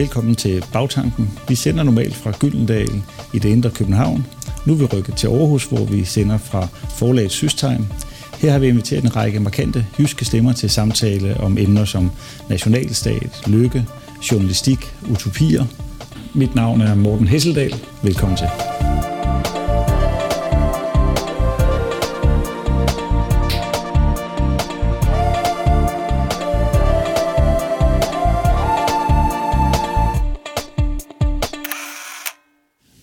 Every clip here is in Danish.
Velkommen til Bagtanken. Vi sender normalt fra Gyldendal i det indre København. Nu er vi rykket til Aarhus, hvor vi sender fra forlaget Systheim. Her har vi inviteret en række markante jyske stemmer til samtale om emner som nationalstat, lykke, journalistik, utopier. Mit navn er Morten Hesseldal. Velkommen til.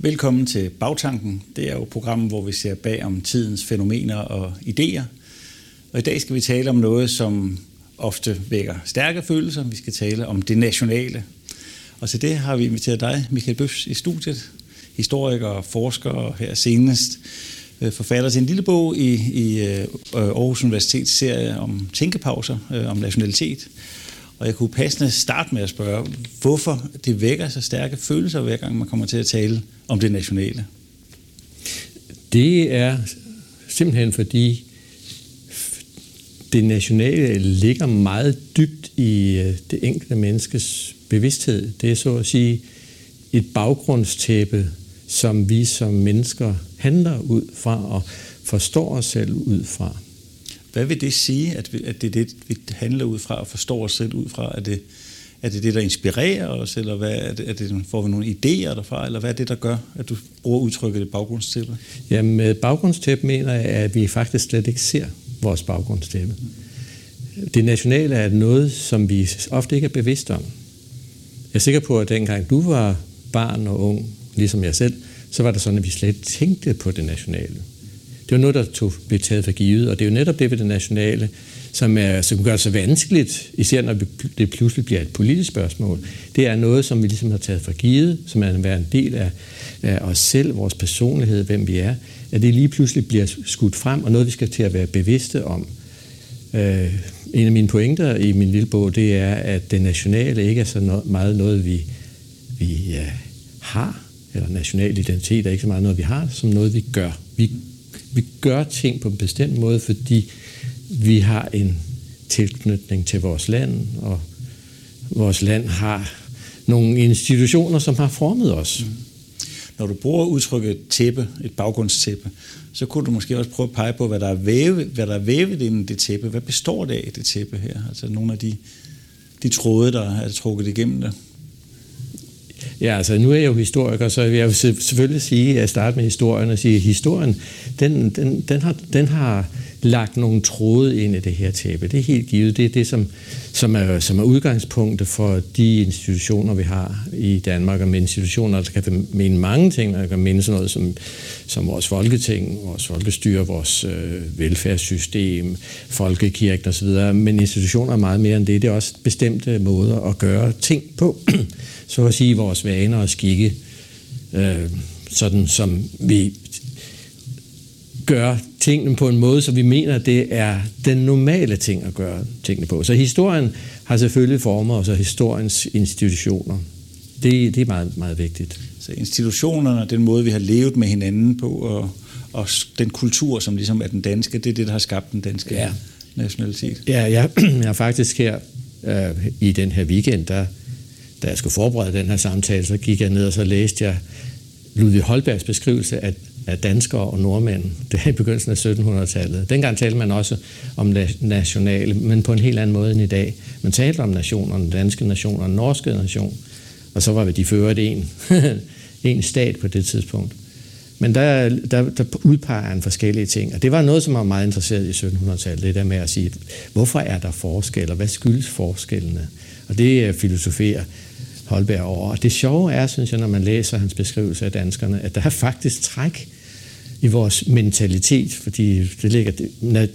Velkommen til Bagtanken. Det er jo programmet, hvor vi ser bag om tidens fænomener og idéer. Og i dag skal vi tale om noget, som ofte vækker stærke følelser. Vi skal tale om det nationale. Og til det har vi inviteret dig, Michael Bøfs, i studiet. Historiker og forsker og her senest øh, forfatter til en lille bog i, i øh, Aarhus Universitets serie om tænkepauser, øh, om nationalitet. Og jeg kunne passende starte med at spørge, hvorfor det vækker så stærke følelser, hver gang man kommer til at tale om det nationale? Det er simpelthen fordi det nationale ligger meget dybt i øh, det enkelte menneskes bevidsthed. Det er så at sige et baggrundstæppe, som vi som mennesker handler ud fra og forstår os selv ud fra. Hvad vil det sige, at, at det er det, vi handler ud fra og forstår os selv ud fra? Er det, er det det, der inspirerer os, eller hvad, er det, er det, får vi nogle idéer derfra, eller hvad er det, der gør, at du bruger udtrykket det baggrundstæppe? Jamen, med baggrundstæppe mener jeg, at vi faktisk slet ikke ser vores baggrundstæppe. Det nationale er noget, som vi ofte ikke er bevidste om. Jeg er sikker på, at dengang du var barn og ung, ligesom jeg selv, så var det sådan, at vi slet tænkte på det nationale. Det var noget, der tog, blev taget for givet, og det er jo netop det ved det nationale, som, er, som gør så vanskeligt, især når det pludselig bliver et politisk spørgsmål. Det er noget, som vi ligesom har taget for givet, som er en del af, af os selv, vores personlighed, hvem vi er, at det lige pludselig bliver skudt frem, og noget, vi skal til at være bevidste om. Øh, en af mine pointer i min lille bog, det er, at det nationale ikke er så meget noget, vi, vi ja, har, eller national identitet er ikke så meget noget, vi har, som noget, vi gør. Vi vi gør ting på en bestemt måde, fordi vi har en tilknytning til vores land, og vores land har nogle institutioner, som har formet os. Mm. Når du bruger udtrykket tæppe, et baggrundstæppe, så kunne du måske også prøve at pege på, hvad der er vævet, hvad der er vævet inden det tæppe. Hvad består det af, det tæppe her? Altså nogle af de, de tråde, der er trukket igennem det. Ja, altså nu er jeg jo historiker, så vil jeg selvfølgelig sige, at starte med historien og sige, at historien, den, den, den, har, den har lagt nogle tråde ind i det her tæppe. Det er helt givet. Det er det, som, som, er, som er udgangspunktet for de institutioner, vi har i Danmark, og med institutioner, der kan mene mange ting, der kan mene sådan noget som, som vores folketing, vores folkestyre, vores øh, velfærdssystem, folkekirken osv., men institutioner er meget mere end det. Det er også bestemte måder at gøre ting på så at sige vores vaner og skikke, øh, sådan som vi gør tingene på en måde, så vi mener, at det er den normale ting at gøre tingene på. Så historien har selvfølgelig former, og så historiens institutioner. Det, det er meget, meget vigtigt. Så institutionerne, den måde, vi har levet med hinanden på, og, og den kultur, som ligesom er den danske, det er det, der har skabt den danske ja. nationalitet. Ja, jeg, jeg har faktisk her øh, i den her weekend, der da jeg skulle forberede den her samtale, så gik jeg ned og så læste jeg Ludvig Holbergs beskrivelse af, af danskere og nordmænd. Det er i begyndelsen af 1700-tallet. Dengang talte man også om nationale, men på en helt anden måde end i dag. Man talte om nationerne, den danske nation og den norske nation, og så var vi de førte en, en stat på det tidspunkt. Men der, der, der udpeger han forskellige ting, og det var noget, som var meget interesseret i 1700-tallet, det der med at sige, hvorfor er der forskel, og hvad skyldes forskellene? Og det filosoferer Holberg over. Og det sjove er, synes jeg, når man læser hans beskrivelse af danskerne, at der er faktisk træk i vores mentalitet, fordi det, ligger,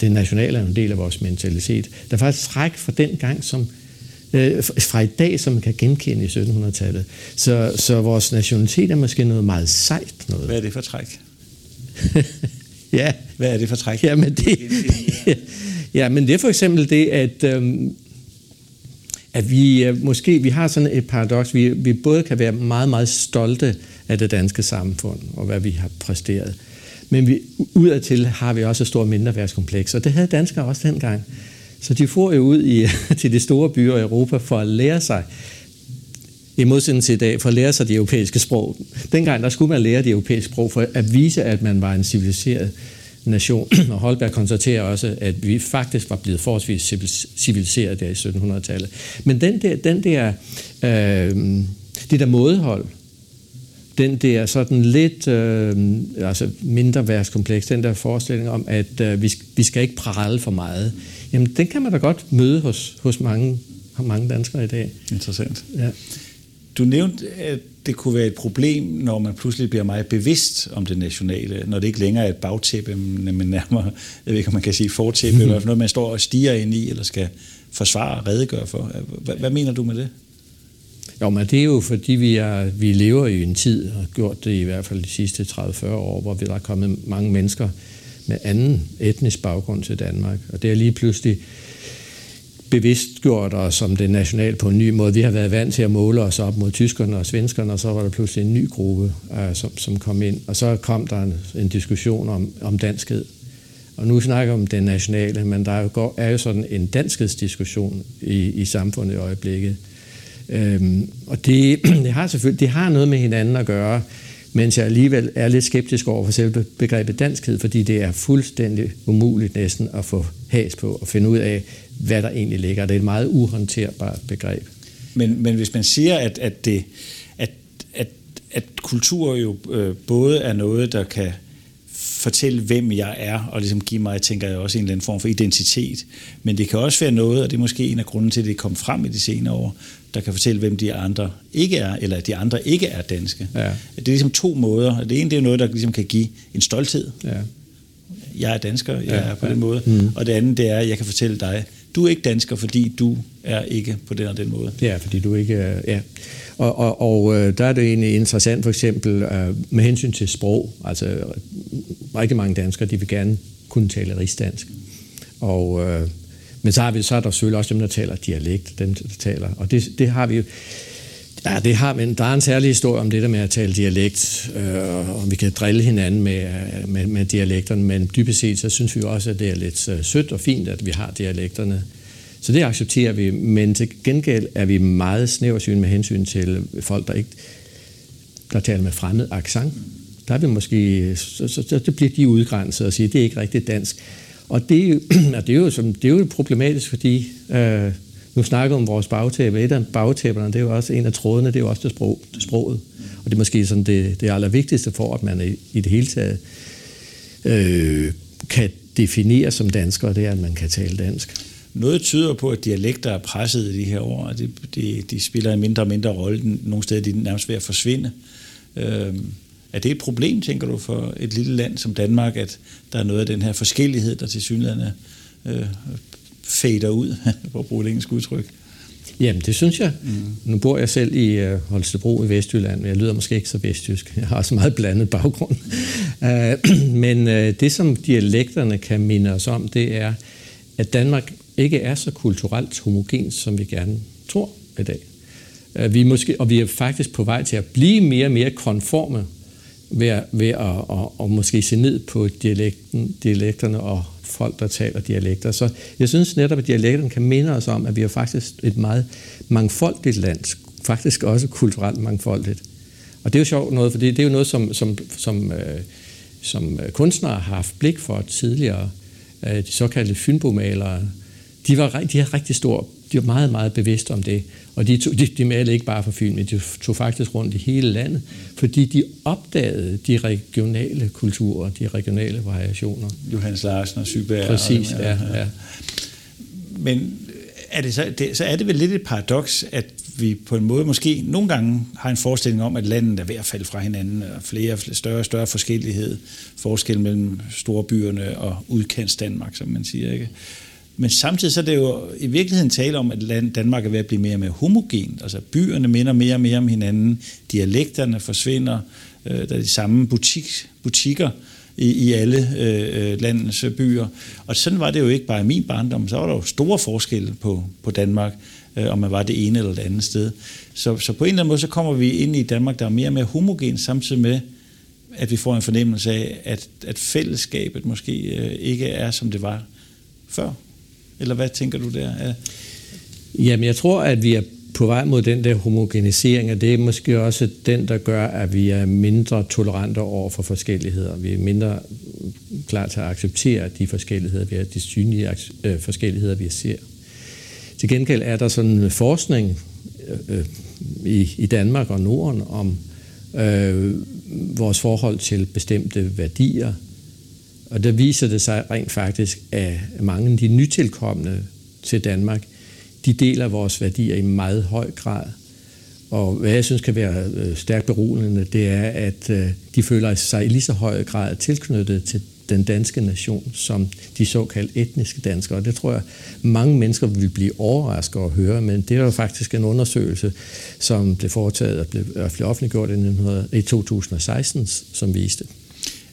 det nationale er en del af vores mentalitet. Der er faktisk træk fra den gang, som øh, fra i dag, som man kan genkende i 1700-tallet. Så, så vores nationalitet er måske noget meget sejt noget. Hvad er det for træk? ja. Hvad er det for træk? Ja, men det, ja, men det er for eksempel det, at øhm, at vi øh, måske vi har sådan et paradoks. Vi, vi både kan være meget, meget stolte af det danske samfund og hvad vi har præsteret. Men vi, udadtil har vi også et stort mindreværdskompleks, og det havde danskere også dengang. Så de får jo ud i, til de store byer i Europa for at lære sig i modsætning til i dag, for at lære sig de europæiske sprog. Dengang der skulle man lære de europæiske sprog for at vise, at man var en civiliseret nation. Og Holberg konstaterer også, at vi faktisk var blevet forholdsvis civiliseret der i 1700-tallet. Men den der, den der, øh, det der mådehold, den der sådan lidt øh, altså mindre værtskompleks, den der forestilling om, at øh, vi, vi skal ikke prale for meget, jamen den kan man da godt møde hos, hos mange, mange danskere i dag. Interessant. Ja. Du nævnte, at det kunne være et problem, når man pludselig bliver meget bevidst om det nationale, når det ikke længere er et bagtæppe, men nærmere, jeg ved ikke, om man kan sige fortæppe, eller noget, man står og stiger ind i, eller skal forsvare og redegøre for. Hvad, hvad mener du med det? Jo, men det er jo fordi, vi, er, vi lever i en tid, og har gjort det i hvert fald de sidste 30-40 år, hvor der er kommet mange mennesker med anden etnisk baggrund til Danmark. Og det er lige pludselig bevidstgjort os som det nationale på en ny måde. Vi har været vant til at måle os op mod tyskerne og svenskerne, og så var der pludselig en ny gruppe, øh, som, som kom ind. Og så kom der en, en diskussion om, om danskhed. Og nu snakker vi om det nationale, men der er jo, er jo sådan en danskhedsdiskussion i, i samfundet i øjeblikket. Øhm, og det, det har selvfølgelig det har noget med hinanden at gøre, mens jeg alligevel er lidt skeptisk over for selve begrebet danskhed, fordi det er fuldstændig umuligt næsten at få has på og finde ud af, hvad der egentlig ligger. Det er et meget uhåndterbart begreb. Men, men hvis man siger, at, at, det, at, at, at kultur jo øh, både er noget, der kan fortælle, hvem jeg er, og ligesom give mig, tænker jeg, også en eller anden form for identitet. Men det kan også være noget, og det er måske en af grunden til, at det kom frem i de senere år, der kan fortælle, hvem de andre ikke er, eller at de andre ikke er danske. Ja. Det er ligesom to måder. Det ene det er noget, der ligesom kan give en stolthed. Ja. Jeg er dansker, jeg ja, er på ja. den måde. Mm. Og det andet det er, at jeg kan fortælle dig, du er ikke dansker, fordi du er ikke på den og den måde. Ja, fordi du ikke er... Ja. Og, og, og øh, der er det egentlig interessant for eksempel øh, med hensyn til sprog. Altså rigtig mange danskere, de vil gerne kunne tale rigsdansk. Og, øh, men så, har vi, så er der selvfølgelig også dem, der taler dialekt, dem, der taler. Og det, det har vi jo... Ja, det har, men der er en særlig historie om det der med at tale dialekt, øh, og vi kan drille hinanden med, øh, med, med dialekterne, men dybest set så synes vi jo også, at det er lidt øh, sødt og fint, at vi har dialekterne. Så det accepterer vi, men til gengæld er vi meget snæversyn med hensyn til folk, der ikke der taler med fremmed accent. Der er vi måske, så, så, så det bliver de udgrænset og siger, at det er ikke rigtigt dansk. Og det er jo, det er jo, som, det er jo problematisk, fordi øh, nu snakker om vores bagtæppe. Et af bagtæpperne, det er jo også en af trådene, det er jo også det, sprog, det sproget. Og det er måske sådan det, det allervigtigste for, at man i, i det hele taget øh, kan definere som dansker, det er, at man kan tale dansk. Noget tyder på, at dialekter er presset i de her år, og de, de, de spiller en mindre og mindre rolle. Nogle steder de er nærmest ved at forsvinde. Øh, er det et problem, tænker du, for et lille land som Danmark, at der er noget af den her forskellighed, der til synligheden øh, fader ud, for at bruge et engelsk udtryk? Jamen, det synes jeg. Mm. Nu bor jeg selv i øh, Holstebro i Vestjylland, men jeg lyder måske ikke så vestjysk. Jeg har også meget blandet baggrund. uh, men uh, det, som dialekterne kan minde os om, det er, at Danmark ikke er så kulturelt homogen, som vi gerne tror i dag. Uh, vi er måske, og vi er faktisk på vej til at blive mere og mere konforme ved, at, ved at, at, at måske se ned på dialekten, dialekterne og folk, der taler dialekter. Så jeg synes netop, at dialekterne kan minde os om, at vi er faktisk et meget mangfoldigt land, faktisk også kulturelt mangfoldigt. Og det er jo sjovt noget, for det er jo noget, som, som, som, øh, som kunstnere har haft blik for tidligere. Øh, de såkaldte fynbomalere, de, var, de har rigtig stor, de var meget, meget bevidste om det. Og de, tog, de, de malede ikke bare for Fyn, men de tog faktisk rundt i hele landet, fordi de opdagede de regionale kulturer, de regionale variationer. Johannes Larsen og Syberg. Præcis, og dem, ja, ja. ja. Men er det så, det, så er det vel lidt et paradoks, at vi på en måde måske nogle gange har en forestilling om, at landet er ved at falde fra hinanden, og flere, større og større forskellighed, forskel mellem storbyerne og udkants Danmark, som man siger. Ikke? Men samtidig så er det jo i virkeligheden tale om, at land, Danmark er ved at blive mere og mere homogen. Altså byerne minder mere og mere om hinanden, dialekterne forsvinder, øh, der er de samme butik, butikker i, i alle øh, øh, landets byer. Og sådan var det jo ikke bare i min barndom, så var der jo store forskelle på, på Danmark, øh, om man var det ene eller det andet sted. Så, så på en eller anden måde, så kommer vi ind i Danmark, der er mere og mere homogen, samtidig med, at vi får en fornemmelse af, at, at fællesskabet måske øh, ikke er, som det var før. Eller hvad tænker du der? Ja. Jamen, jeg tror, at vi er på vej mod den der homogenisering, og det er måske også den, der gør, at vi er mindre tolerante over for forskelligheder. Vi er mindre klar til at acceptere de forskelligheder, vi har, de synlige øh, forskelligheder, vi ser. Til gengæld er der sådan en forskning øh, øh, i, i Danmark og Norden om øh, vores forhold til bestemte værdier. Og der viser det sig rent faktisk, at mange af de nytilkommende til Danmark, de deler vores værdier i meget høj grad. Og hvad jeg synes kan være øh, stærkt beroligende, det er, at øh, de føler sig i lige så høj grad tilknyttet til den danske nation som de såkaldt etniske danskere. Og det tror jeg, mange mennesker vil blive overrasket over at høre, men det er jo faktisk en undersøgelse, som blev foretaget og blev, blev offentliggjort i 2016, som viste,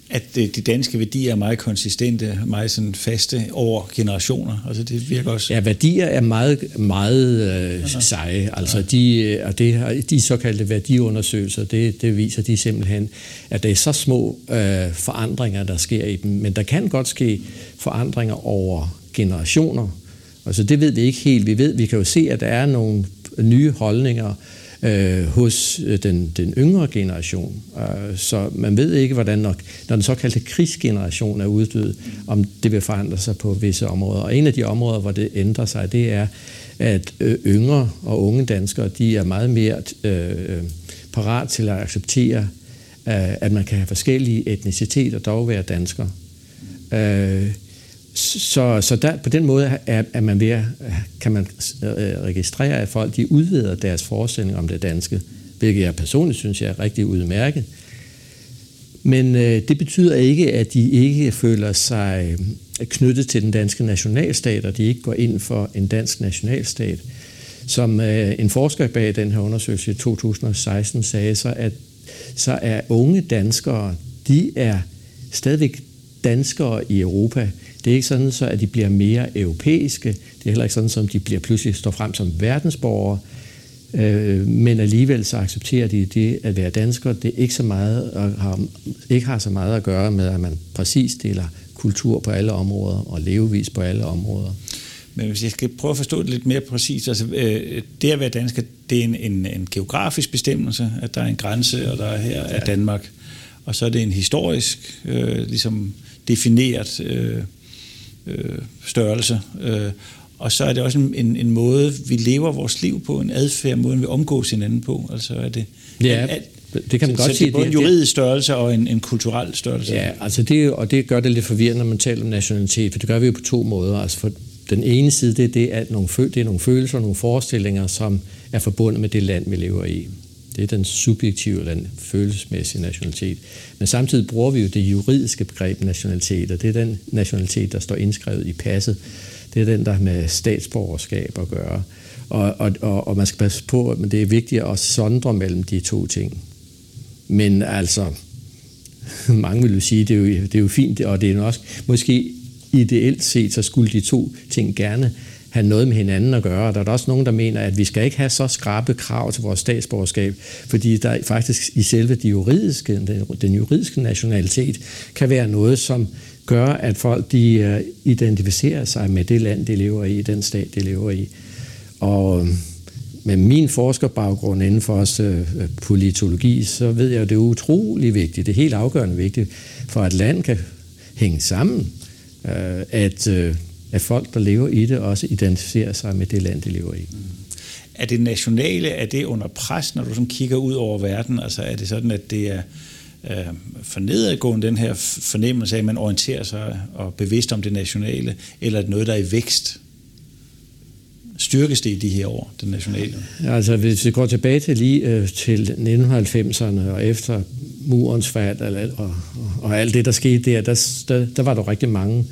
at øh, de danske værdier er meget konsistente, meget sådan faste over generationer. Altså det virker også... Ja, værdier er meget, meget øh, seje. Altså de, øh, og det, de såkaldte værdiundersøgelser, det, det viser de simpelthen, at det er så små øh, forandringer, der sker i dem. Men der kan godt ske forandringer over generationer. Altså det ved vi ikke helt. Vi ved, vi kan jo se, at der er nogle nye holdninger, øh, Øh, hos øh, den, den yngre generation. Øh, så man ved ikke, hvordan når, når den såkaldte krigsgeneration er uddød, om det vil forandre sig på visse områder. Og en af de områder, hvor det ændrer sig, det er, at øh, yngre og unge danskere, de er meget mere øh, parat til at acceptere, øh, at man kan have forskellige etniciteter og dog være dansker. Øh, så, så der, på den måde er, er man ved, kan man øh, registrere, at folk de udvider deres forestilling om det danske, hvilket jeg personligt synes jeg er rigtig udmærket. Men øh, det betyder ikke, at de ikke føler sig knyttet til den danske nationalstat, og de ikke går ind for en dansk nationalstat. Som øh, en forsker bag den her undersøgelse i 2016 sagde, så at så er unge danskere, de er stadigvæk danskere i Europa. Det er ikke sådan, så at de bliver mere europæiske. Det er heller ikke sådan, som de bliver pludselig står frem som verdensborgere. Øh, men alligevel så accepterer de det at være dansker. Det er ikke så meget og har, ikke har så meget at gøre med, at man præcis deler kultur på alle områder og levevis på alle områder. Men hvis jeg skal prøve at forstå det lidt mere præcist, altså øh, det at være dansker, det er en, en, en geografisk bestemmelse, at der er en grænse, og der er her er Danmark. Og så er det en historisk, øh, ligesom defineret øh, øh, størrelse. Øh, og så er det også en, en, en måde, vi lever vores liv på, en adfærd, en måde, vi omgås hinanden på. Altså er det, ja, at, det kan man så, godt så sige. det er både en juridisk størrelse og en, en kulturel størrelse. Ja, altså det, og det gør det lidt forvirrende, når man taler om nationalitet, for det gør vi jo på to måder. Altså for den ene side, det er, det, at nogle, det er nogle følelser, nogle forestillinger, som er forbundet med det land, vi lever i. Det er den subjektive eller den følelsesmæssige nationalitet. Men samtidig bruger vi jo det juridiske begreb nationalitet, og det er den nationalitet, der står indskrevet i passet. Det er den, der har med statsborgerskab at gøre. Og, og, og, og man skal passe på, at det er vigtigt at sondre mellem de to ting. Men altså, mange vil jo sige, det er jo, det er jo fint, og det er også måske ideelt set, så skulle de to ting gerne have noget med hinanden at gøre. Og der er også nogen, der mener, at vi skal ikke have så skrabe krav til vores statsborgerskab, fordi der faktisk i selve de juridiske, den, den juridiske nationalitet kan være noget, som gør, at folk de øh, identificerer sig med det land, de lever i, den stat, de lever i. Og øh, med min forskerbaggrund inden for os øh, politologi, så ved jeg, at det er utrolig vigtigt, det er helt afgørende vigtigt, for at land kan hænge sammen, øh, at øh, at folk, der lever i det, også identificerer sig med det land, de lever i. Er det nationale, er det under pres, når du sådan kigger ud over verden? Altså er det sådan, at det er øh, for nedadgående, den her fornemmelse af, at man orienterer sig og bevidst om det nationale, eller er det noget, der er i vækst? Styrkes det i de her år, den nationale? Ja, altså hvis vi går tilbage til lige øh, til 1990'erne og efter murens fald og, og, og alt det, der skete der, der, der, der var der rigtig mange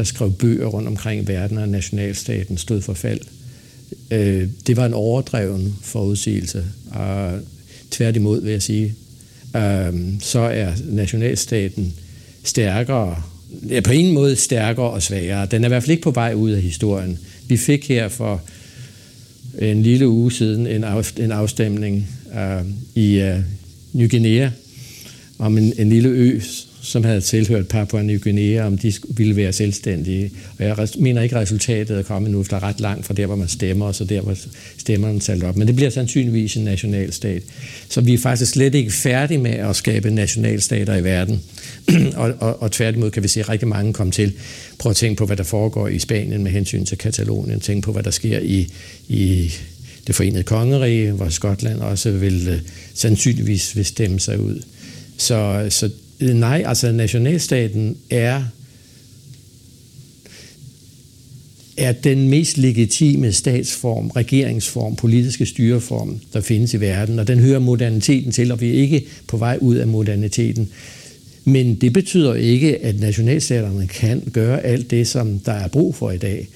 der skrev bøger rundt omkring i verden, og nationalstaten stod for fald. Øh, det var en overdreven forudsigelse, og tværtimod vil jeg sige, øh, så er nationalstaten stærkere, ja, på en måde stærkere og svagere. Den er i hvert fald ikke på vej ud af historien. Vi fik her for en lille uge siden en, en afstemning uh, i uh, Ny Guinea om en, en lille ø, som havde tilhørt Papua Ny Guinea, om de ville være selvstændige. Og jeg mener ikke, at resultatet er kommet nu, for er ret langt fra der, hvor man stemmer, og så der, hvor stemmerne talt op. Men det bliver sandsynligvis en nationalstat. Så vi er faktisk slet ikke færdige med at skabe nationalstater i verden. og, og, og tværtimod kan vi se rigtig mange komme til. Prøv at tænke på, hvad der foregår i Spanien med hensyn til Katalonien. Tænk på, hvad der sker i, i det forenede kongerige, hvor Skotland også vil øh, sandsynligvis vil stemme sig ud. Så, så Øh, nej, altså nationalstaten er er den mest legitime statsform, regeringsform, politiske styreform, der findes i verden, og den hører moderniteten til, og vi er ikke på vej ud af moderniteten. Men det betyder ikke, at nationalstaterne kan gøre alt det, som der er brug for i dag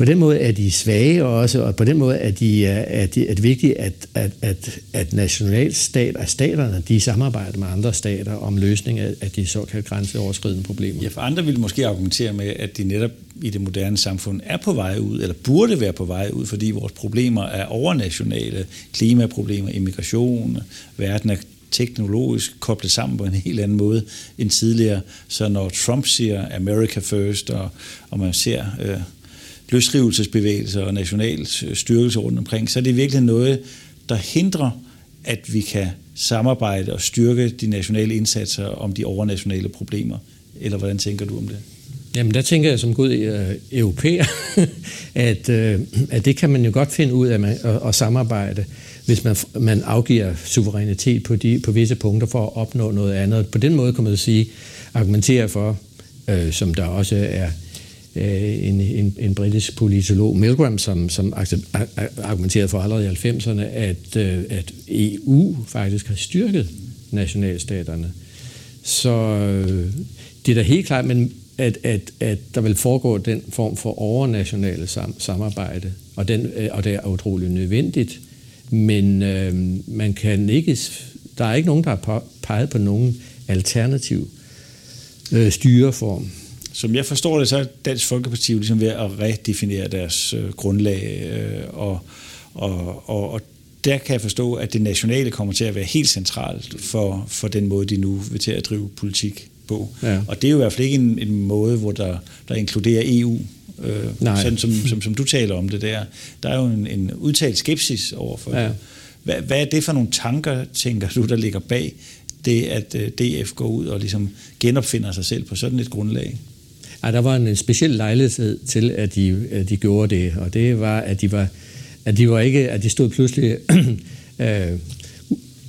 på den måde er de svage også, og på den måde er, de, øh, er, de, er det vigtigt, at, at, at, at nationalstater, staterne, de samarbejder med andre stater om løsning af, af de såkaldte grænseoverskridende problemer. Ja, for andre vil måske argumentere med, at de netop i det moderne samfund er på vej ud, eller burde være på vej ud, fordi vores problemer er overnationale. Klimaproblemer, immigration, verden er teknologisk koblet sammen på en helt anden måde end tidligere. Så når Trump siger America first, og, og man ser... Øh, løsrivelsesbevægelser og national styrkelse rundt omkring, så er det virkelig noget, der hindrer, at vi kan samarbejde og styrke de nationale indsatser om de overnationale problemer. Eller hvordan tænker du om det? Jamen, der tænker jeg som god øh, europæer, at, øh, at det kan man jo godt finde ud af at, at, at samarbejde, hvis man, man afgiver suverænitet på, de, på visse punkter for at opnå noget andet. På den måde kan man sige, argumentere for, øh, som der også er Øh, Øh, en, en, en britisk politolog, Milgram, som, som argumenterede for allerede i 90'erne, at, øh, at EU faktisk har styrket nationalstaterne. Så øh, det er da helt klart, men at, at, at der vil foregå den form for overnationale sam, samarbejde, og, den, og det er utrolig nødvendigt, men øh, man kan ikke, der er ikke nogen, der har peget på nogen alternativ øh, styreform. Som jeg forstår det, så er Dansk Folkeparti jo ligesom ved at redefinere deres øh, grundlag, øh, og, og, og, og der kan jeg forstå, at det nationale kommer til at være helt centralt for, for den måde, de nu vil til at drive politik på. Ja. Og det er jo i hvert fald ikke en, en måde, hvor der, der inkluderer EU, øh, Nej. sådan som, som, som du taler om det der. Der er jo en, en udtalt skepsis overfor ja. det. Hvad, hvad er det for nogle tanker, tænker du, der ligger bag det, at øh, DF går ud og ligesom genopfinder sig selv på sådan et grundlag? Ja, der var en speciel lejlighed til, at de, at de gjorde det, og det var, at de var, at de var ikke, at de stod pludselig øh,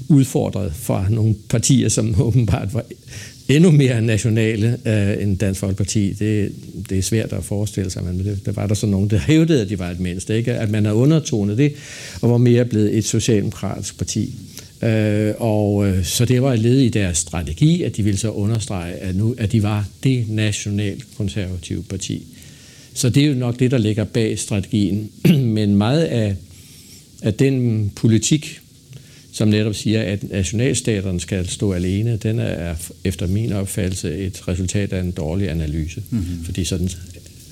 udfordret fra nogle partier, som åbenbart var endnu mere nationale øh, end Dansk Folkeparti. Det, det er svært at forestille sig, men det, der var der så nogen, der hævdede, at de var et mindste. Ikke? At man har undertonet det, og var mere blevet et socialdemokratisk parti. Øh, og øh, så det var et led i deres strategi, at de ville så understrege, at, nu, at de var det nationalt konservative parti. Så det er jo nok det, der ligger bag strategien. Men meget af, af den politik, som netop siger, at nationalstaterne skal stå alene, den er efter min opfattelse et resultat af en dårlig analyse. Mm-hmm. Fordi sådan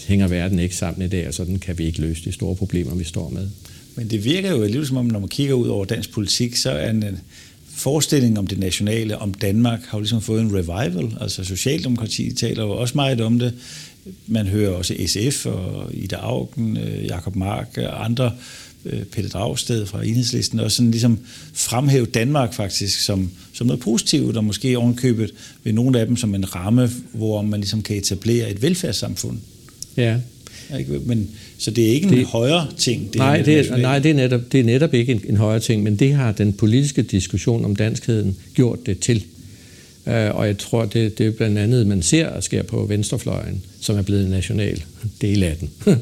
hænger verden ikke sammen i dag, og sådan kan vi ikke løse de store problemer, vi står med. Men det virker jo alligevel som om, når man kigger ud over dansk politik, så er en øh, forestilling om det nationale, om Danmark, har jo ligesom fået en revival. Altså Socialdemokratiet taler jo også meget om det. Man hører også SF og Ida Augen, øh, Jakob Mark og andre, øh, Peter Dragsted fra Enhedslisten, også sådan ligesom fremhæve Danmark faktisk som, som noget positivt, og måske ovenkøbet ved nogle af dem som en ramme, hvor man ligesom kan etablere et velfærdssamfund. Ja. Ikke? Men, så det er ikke en det, højere ting? Det nej, det er, nej det, er netop, det er netop ikke en, en højere ting, men det har den politiske diskussion om danskheden gjort det til. Uh, og jeg tror, det, det er blandt andet, man ser og sker på venstrefløjen, som er blevet en national del af den.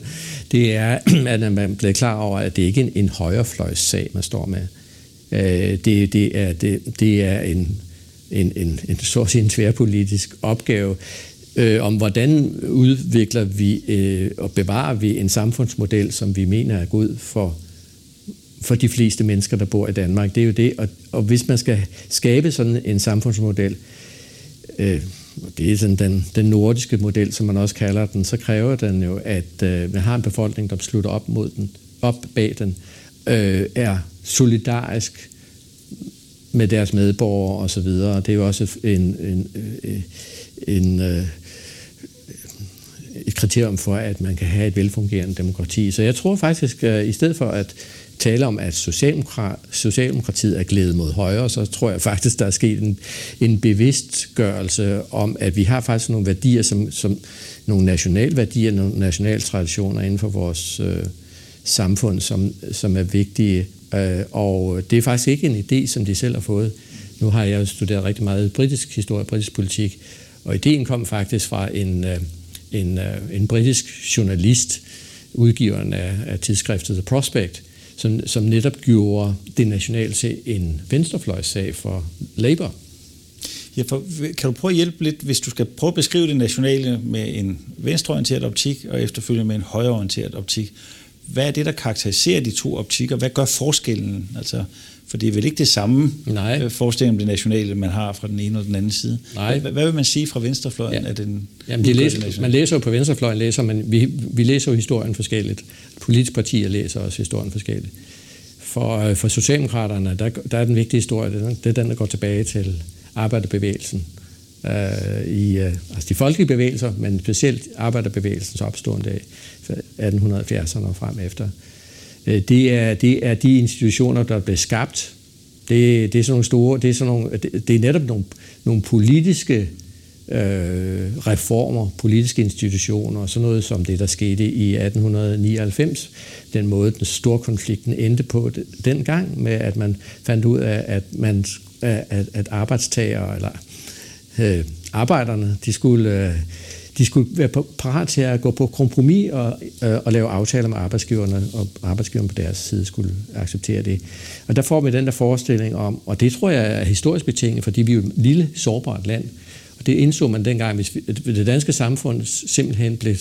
det er, at man er blevet klar over, at det ikke er en, en højrefløjssag, man står med. Uh, det, det, er, det, det er en, en, en, en, så at sige, en tværpolitisk opgave øh, om hvordan udvikler vi øh, og bevarer vi en samfundsmodel, som vi mener er god for, for de fleste mennesker, der bor i Danmark. Det er jo det, og, og hvis man skal skabe sådan en samfundsmodel, øh, det er sådan den, den nordiske model, som man også kalder den, så kræver den jo, at øh, man har en befolkning, der slutter op mod den, op bag den, øh, er solidarisk med deres medborgere osv. Det er jo også en, en, øh, en, en kriterium for, at man kan have et velfungerende demokrati. Så jeg tror faktisk, at i stedet for at tale om, at Socialdemokratiet er glædet mod højre, så tror jeg faktisk, der er sket en, en bevidstgørelse om, at vi har faktisk nogle værdier, som, som nogle nationalværdier, nogle nationaltraditioner inden for vores øh, samfund, som, som er vigtige. Øh, og det er faktisk ikke en idé, som de selv har fået. Nu har jeg jo studeret rigtig meget britisk historie, britisk politik, og ideen kom faktisk fra en, øh, en, øh, en britisk journalist, udgiveren af, af tidsskriftet The Prospect, som, som netop gjorde det nationale til en venstrefløjssag for Labour. Ja, for, kan du prøve at hjælpe lidt, hvis du skal prøve at beskrive det nationale med en venstreorienteret optik og efterfølgende med en højreorienteret optik? Hvad er det, der karakteriserer de to optikker? Hvad gør forskellen? Altså, for det er vel ikke det samme Nej. Øh, forestilling om det nationale, man har fra den ene og den anden side. Nej. Hvad, hvad vil man sige fra venstrefløjen ja. af den Jamen, de læser, Man læser jo på venstrefløjen, læser man, vi, vi læser jo historien forskelligt. Politiske partier læser også historien forskelligt. For, øh, for Socialdemokraterne, der, der er den vigtige historie, det er, det er den, der går tilbage til arbejderbevægelsen. Øh, i, øh, altså de folkelige bevægelser, men specielt arbejderbevægelsens opstående af 1870'erne og frem efter. Øh, det er, det er de institutioner, der blev skabt. Det, det er sådan nogle store, det er, sådan nogle, det, det er netop nogle, nogle politiske øh, reformer, politiske institutioner, og sådan noget som det, der skete i 1899. Den måde, den store konflikten endte på dengang, med at man fandt ud af, at, man, at, at arbejdstager eller øh, arbejderne, de skulle... Øh, de skulle være parat til at gå på kompromis og, øh, og lave aftaler med arbejdsgiverne, og arbejdsgiverne på deres side skulle acceptere det. Og der får vi den der forestilling om, og det tror jeg er historisk betinget, fordi vi er jo et lille, sårbart land, og det indså man dengang, hvis det danske samfund simpelthen blev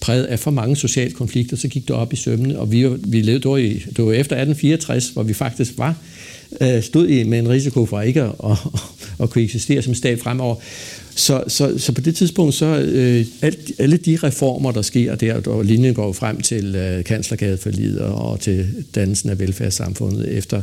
præget af for mange sociale konflikter, så gik det op i sømmene, og vi, vi levede i, det var efter 1864, hvor vi faktisk var øh, stod i med en risiko for ikke at, at, at kunne eksistere som stat fremover. Så, så, så på det tidspunkt, så øh, alt, alle de reformer, der sker der, og linjen går frem til øh, kanslergadeforlidet og til dannelsen af velfærdssamfundet efter,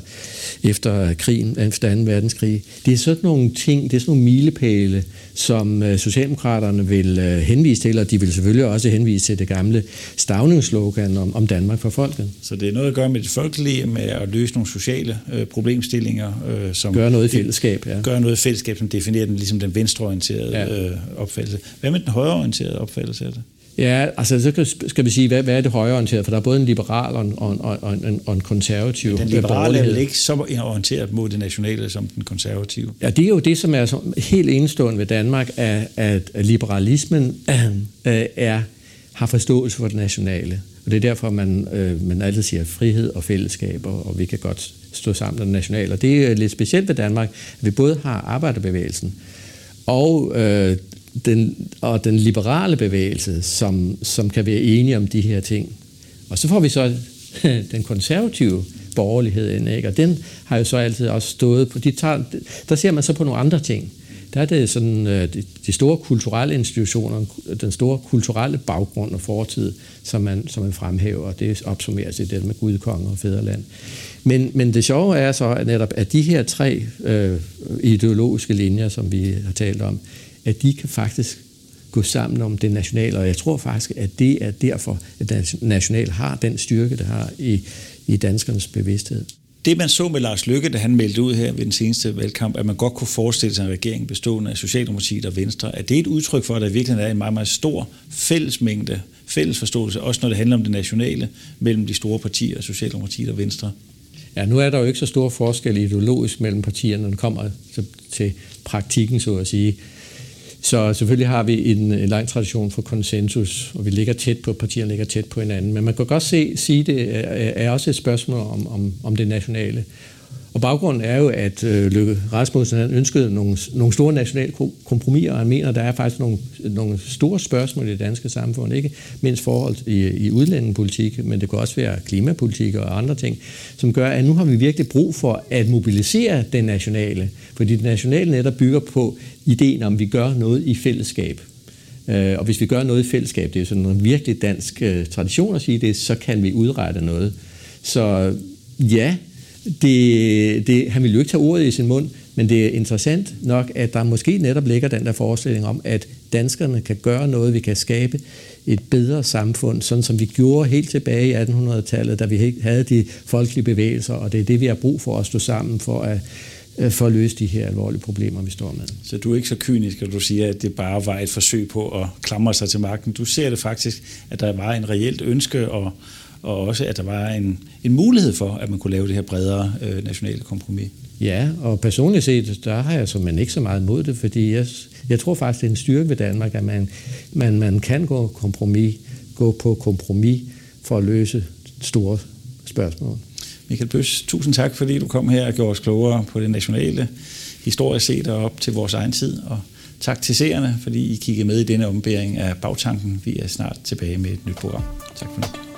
efter krigen, efter 2. verdenskrig, det er sådan nogle ting, det er sådan nogle milepæle, som øh, Socialdemokraterne vil øh, henvise til, og de vil selvfølgelig også henvise til det gamle stavningsslogan om, om Danmark for folket. Så det er noget at gøre med det folkelige, med at løse nogle sociale øh, problemstillinger. Øh, som gør noget i fællesskab, ja. Gør noget i fællesskab, som definerer den, ligesom den venstreorienterede ja. øh, opfattelse. Hvad med den højreorienterede opfattelse af det? Ja, altså så skal vi sige, hvad, hvad er det højreorienteret? For der er både en liberal og en, og og en, og en konservativ Den liberale er vel ikke så orienteret mod det nationale som den konservative? Ja, det er jo det, som er så helt enestående ved Danmark, at, at liberalismen øh, er, har forståelse for det nationale. Og det er derfor, man, øh, man altid siger frihed og fællesskab, og, og vi kan godt stå sammen med det nationale. Og det er lidt specielt ved Danmark, at vi både har arbejderbevægelsen og øh, den, og den liberale bevægelse, som, som kan være enige om de her ting. Og så får vi så den konservative borgerlighed ind, ikke? og den har jo så altid også stået på, de tager, der ser man så på nogle andre ting. Der er det sådan, øh, de, de store kulturelle institutioner, den store kulturelle baggrund og fortid, som man, som man fremhæver, og det opsummeres i det med Gud, konge og Fæderland. Men, men det sjove er så at netop, at de her tre øh, ideologiske linjer, som vi har talt om, at de kan faktisk gå sammen om det nationale, og jeg tror faktisk, at det er derfor, at det nationale har den styrke, det har i, i danskernes bevidsthed. Det man så med Lars Lykke, da han meldte ud her ved den seneste valgkamp, at man godt kunne forestille sig en regering bestående af Socialdemokratiet og Venstre, at det er et udtryk for, at der virkelig er en meget, meget stor fællesmængde, fælles forståelse, også når det handler om det nationale, mellem de store partier, Socialdemokratiet og Venstre? Ja, nu er der jo ikke så stor forskel ideologisk mellem partierne, når det kommer til, til praktikken, så at sige. Så selvfølgelig har vi en, en lang tradition for konsensus, og vi ligger tæt på, partierne ligger tæt på hinanden. Men man kan godt se, sige, det er, er også et spørgsmål om, om, om det nationale. Og baggrunden er jo, at øh, Løkke Rasmussen han ønskede nogle, nogle store nationale kompromiser, og han mener, at der er faktisk nogle, nogle store spørgsmål i det danske samfund, ikke mindst forhold i, i udlændingepolitik, men det kan også være klimapolitik og andre ting, som gør, at nu har vi virkelig brug for at mobilisere det nationale, fordi det nationale netop bygger på ideen om, at vi gør noget i fællesskab. Øh, og hvis vi gør noget i fællesskab, det er sådan en virkelig dansk øh, tradition at sige det, så kan vi udrette noget. Så ja, det, det, han ville jo ikke tage ordet i sin mund, men det er interessant nok, at der måske netop ligger den der forestilling om, at danskerne kan gøre noget, vi kan skabe et bedre samfund, sådan som vi gjorde helt tilbage i 1800-tallet, da vi havde de folkelige bevægelser, og det er det, vi har brug for at stå sammen for at, øh, for at løse de her alvorlige problemer, vi står med. Så du er ikke så kynisk, at du siger, at det bare var et forsøg på at klamre sig til magten. Du ser det faktisk, at der var en reelt ønske, og, og også at der var en, en mulighed for, at man kunne lave det her bredere øh, nationale kompromis. Ja, og personligt set, der har jeg man ikke så meget imod det, fordi jeg, jeg tror faktisk, det er en styrke ved Danmark, at man, man, man kan gå, kompromis, gå på kompromis for at løse store spørgsmål. Michael Bøs, tusind tak, fordi du kom her og gjorde os klogere på det nationale historisk set og op til vores egen tid. Og tak til seerne, fordi I kiggede med i denne ombæring af bagtanken. Vi er snart tilbage med et nyt program. Tak for nu.